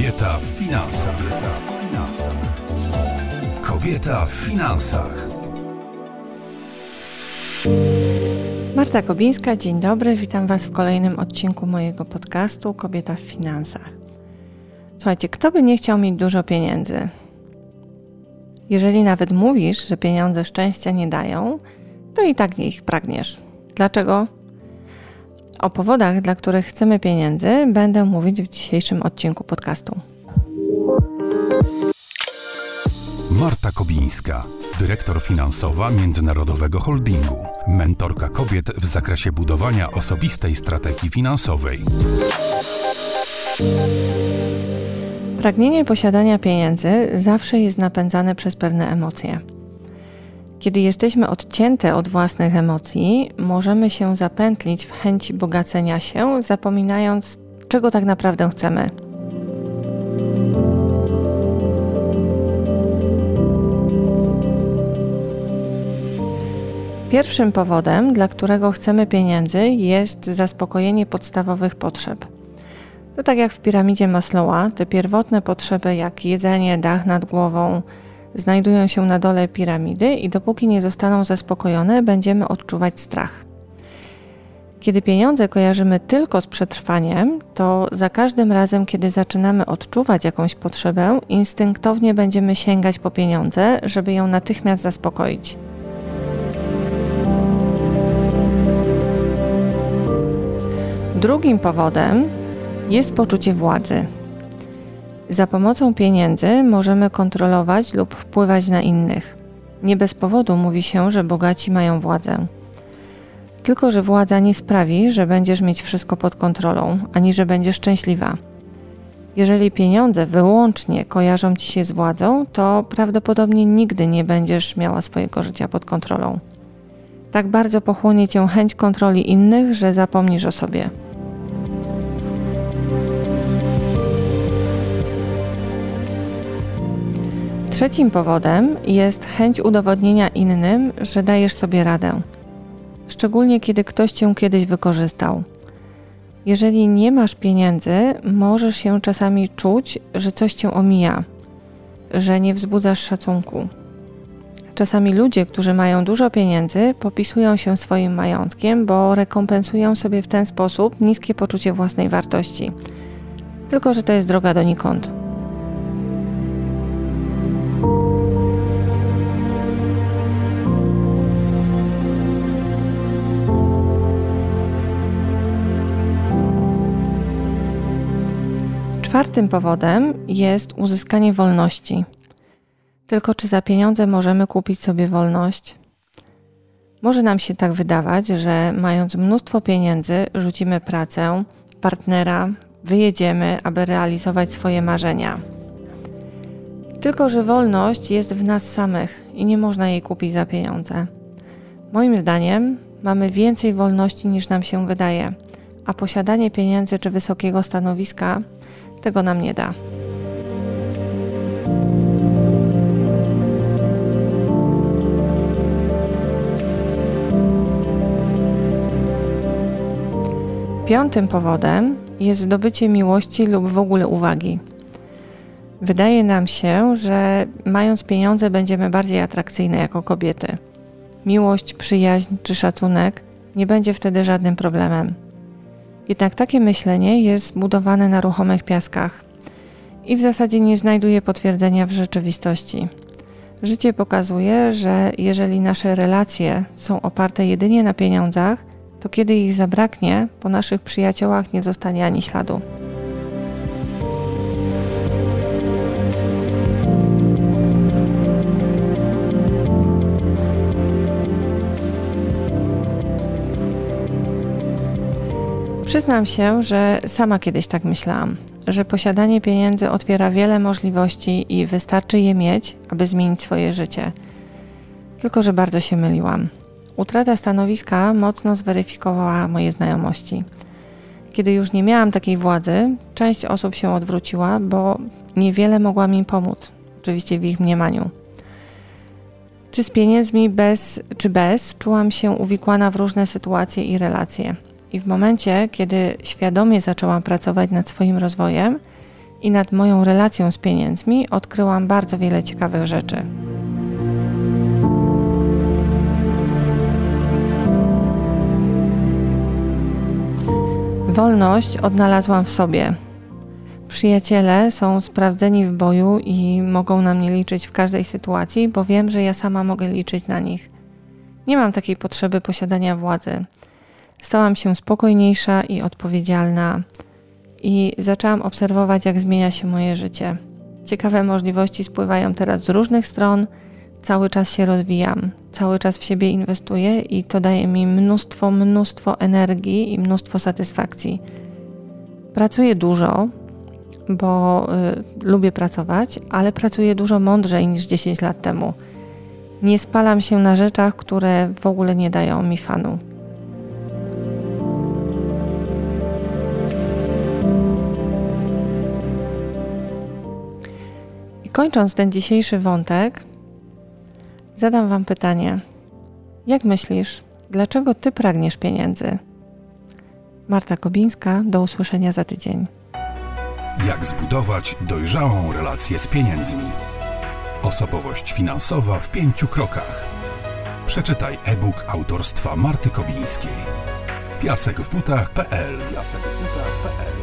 Kobieta w finansach. Kobieta w finansach. Marta Kobińska, dzień dobry. Witam Was w kolejnym odcinku mojego podcastu Kobieta w finansach. Słuchajcie, kto by nie chciał mieć dużo pieniędzy? Jeżeli nawet mówisz, że pieniądze szczęścia nie dają, to i tak ich pragniesz. Dlaczego? O powodach, dla których chcemy pieniędzy, będę mówić w dzisiejszym odcinku podcastu. Marta Kobińska, dyrektor finansowa Międzynarodowego Holdingu, mentorka kobiet w zakresie budowania osobistej strategii finansowej. Pragnienie posiadania pieniędzy zawsze jest napędzane przez pewne emocje. Kiedy jesteśmy odcięte od własnych emocji, możemy się zapętlić w chęci bogacenia się, zapominając, czego tak naprawdę chcemy. Pierwszym powodem, dla którego chcemy pieniędzy, jest zaspokojenie podstawowych potrzeb. To tak jak w piramidzie Maslowa, te pierwotne potrzeby jak jedzenie, dach nad głową, znajdują się na dole piramidy i dopóki nie zostaną zaspokojone, będziemy odczuwać strach. Kiedy pieniądze kojarzymy tylko z przetrwaniem, to za każdym razem, kiedy zaczynamy odczuwać jakąś potrzebę, instynktownie będziemy sięgać po pieniądze, żeby ją natychmiast zaspokoić. Drugim powodem jest poczucie władzy. Za pomocą pieniędzy możemy kontrolować lub wpływać na innych. Nie bez powodu mówi się, że bogaci mają władzę. Tylko, że władza nie sprawi, że będziesz mieć wszystko pod kontrolą, ani że będziesz szczęśliwa. Jeżeli pieniądze wyłącznie kojarzą ci się z władzą, to prawdopodobnie nigdy nie będziesz miała swojego życia pod kontrolą. Tak bardzo pochłonie cię chęć kontroli innych, że zapomnisz o sobie. Trzecim powodem jest chęć udowodnienia innym, że dajesz sobie radę, szczególnie kiedy ktoś cię kiedyś wykorzystał. Jeżeli nie masz pieniędzy, możesz się czasami czuć, że coś cię omija, że nie wzbudzasz szacunku. Czasami ludzie, którzy mają dużo pieniędzy, popisują się swoim majątkiem, bo rekompensują sobie w ten sposób niskie poczucie własnej wartości. Tylko, że to jest droga donikąd. Czwartym powodem jest uzyskanie wolności. Tylko czy za pieniądze możemy kupić sobie wolność? Może nam się tak wydawać, że mając mnóstwo pieniędzy, rzucimy pracę, partnera, wyjedziemy, aby realizować swoje marzenia. Tylko, że wolność jest w nas samych i nie można jej kupić za pieniądze. Moim zdaniem mamy więcej wolności niż nam się wydaje, a posiadanie pieniędzy czy wysokiego stanowiska tego nam nie da. Piątym powodem jest zdobycie miłości lub w ogóle uwagi. Wydaje nam się, że mając pieniądze będziemy bardziej atrakcyjne jako kobiety. Miłość, przyjaźń czy szacunek nie będzie wtedy żadnym problemem. Jednak takie myślenie jest budowane na ruchomych piaskach i w zasadzie nie znajduje potwierdzenia w rzeczywistości. Życie pokazuje, że jeżeli nasze relacje są oparte jedynie na pieniądzach, to kiedy ich zabraknie, po naszych przyjaciołach nie zostanie ani śladu. Przyznam się, że sama kiedyś tak myślałam, że posiadanie pieniędzy otwiera wiele możliwości i wystarczy je mieć, aby zmienić swoje życie. Tylko, że bardzo się myliłam. Utrata stanowiska mocno zweryfikowała moje znajomości. Kiedy już nie miałam takiej władzy, część osób się odwróciła, bo niewiele mogła mi pomóc, oczywiście w ich mniemaniu. Czy z pieniędzmi bez, czy bez, czułam się uwikłana w różne sytuacje i relacje. I w momencie, kiedy świadomie zaczęłam pracować nad swoim rozwojem, i nad moją relacją z pieniędzmi odkryłam bardzo wiele ciekawych rzeczy. Wolność odnalazłam w sobie. Przyjaciele są sprawdzeni w boju i mogą na mnie liczyć w każdej sytuacji, bo wiem, że ja sama mogę liczyć na nich. Nie mam takiej potrzeby posiadania władzy. Stałam się spokojniejsza i odpowiedzialna, i zaczęłam obserwować, jak zmienia się moje życie. Ciekawe możliwości spływają teraz z różnych stron, cały czas się rozwijam, cały czas w siebie inwestuję i to daje mi mnóstwo, mnóstwo energii i mnóstwo satysfakcji. Pracuję dużo, bo y, lubię pracować, ale pracuję dużo mądrzej niż 10 lat temu. Nie spalam się na rzeczach, które w ogóle nie dają mi fanu. Kończąc ten dzisiejszy wątek, zadam Wam pytanie: jak myślisz, dlaczego Ty pragniesz pieniędzy? Marta Kobińska, do usłyszenia za tydzień. Jak zbudować dojrzałą relację z pieniędzmi? Osobowość finansowa w pięciu krokach. Przeczytaj e-book autorstwa Marty Kobińskiej. Piasek w butach.pl Piasek w butach.pl